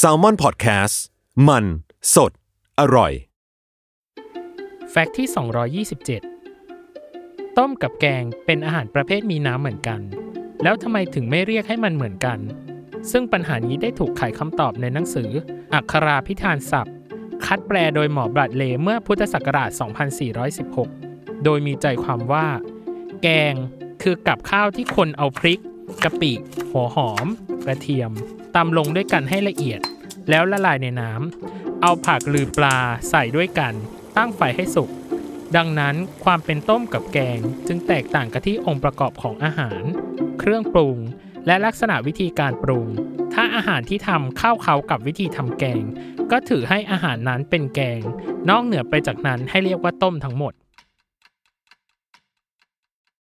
s a l ม o n PODCAST มัน สด อร่อย แฟกต์ที่ 227 ต้มกับแกงเป็นอาหารประเภทมีน้ำเหมือนกัน แล้วทำไมถึงไม่เรียกให้มันเหมือนกัน ซึ่งปัญหานี้ได้ถูกไขคำตอบในหนังสือ อักขราพิธานศัพท์ คัดแปลโดยหมอบรัดเลเมื่อพุทธศักราช 2416 โดยมีใจความว่า แกงคือกับข้าวที่คนเอาพริกกะปิ หัวหอม กระเทียม ตำลงด้วยกันให้ละเอียด แล้วละลายในน้ำ เอาผักหรือปลาใส่ด้วยกัน ตั้งไฟให้สุก ดังนั้นความเป็นต้มกับแกงจึงแตกต่างกันที่องค์ประกอบของอาหาร เครื่องปรุง และลักษณะวิธีการปรุง ถ้าอาหารที่ทำเข้าเขากับวิธีทำแกง ก็ถือให้อาหารนั้นเป็นแกง นอกเหนือไปจากนั้นให้เรียกว่าต้มทั้งหมด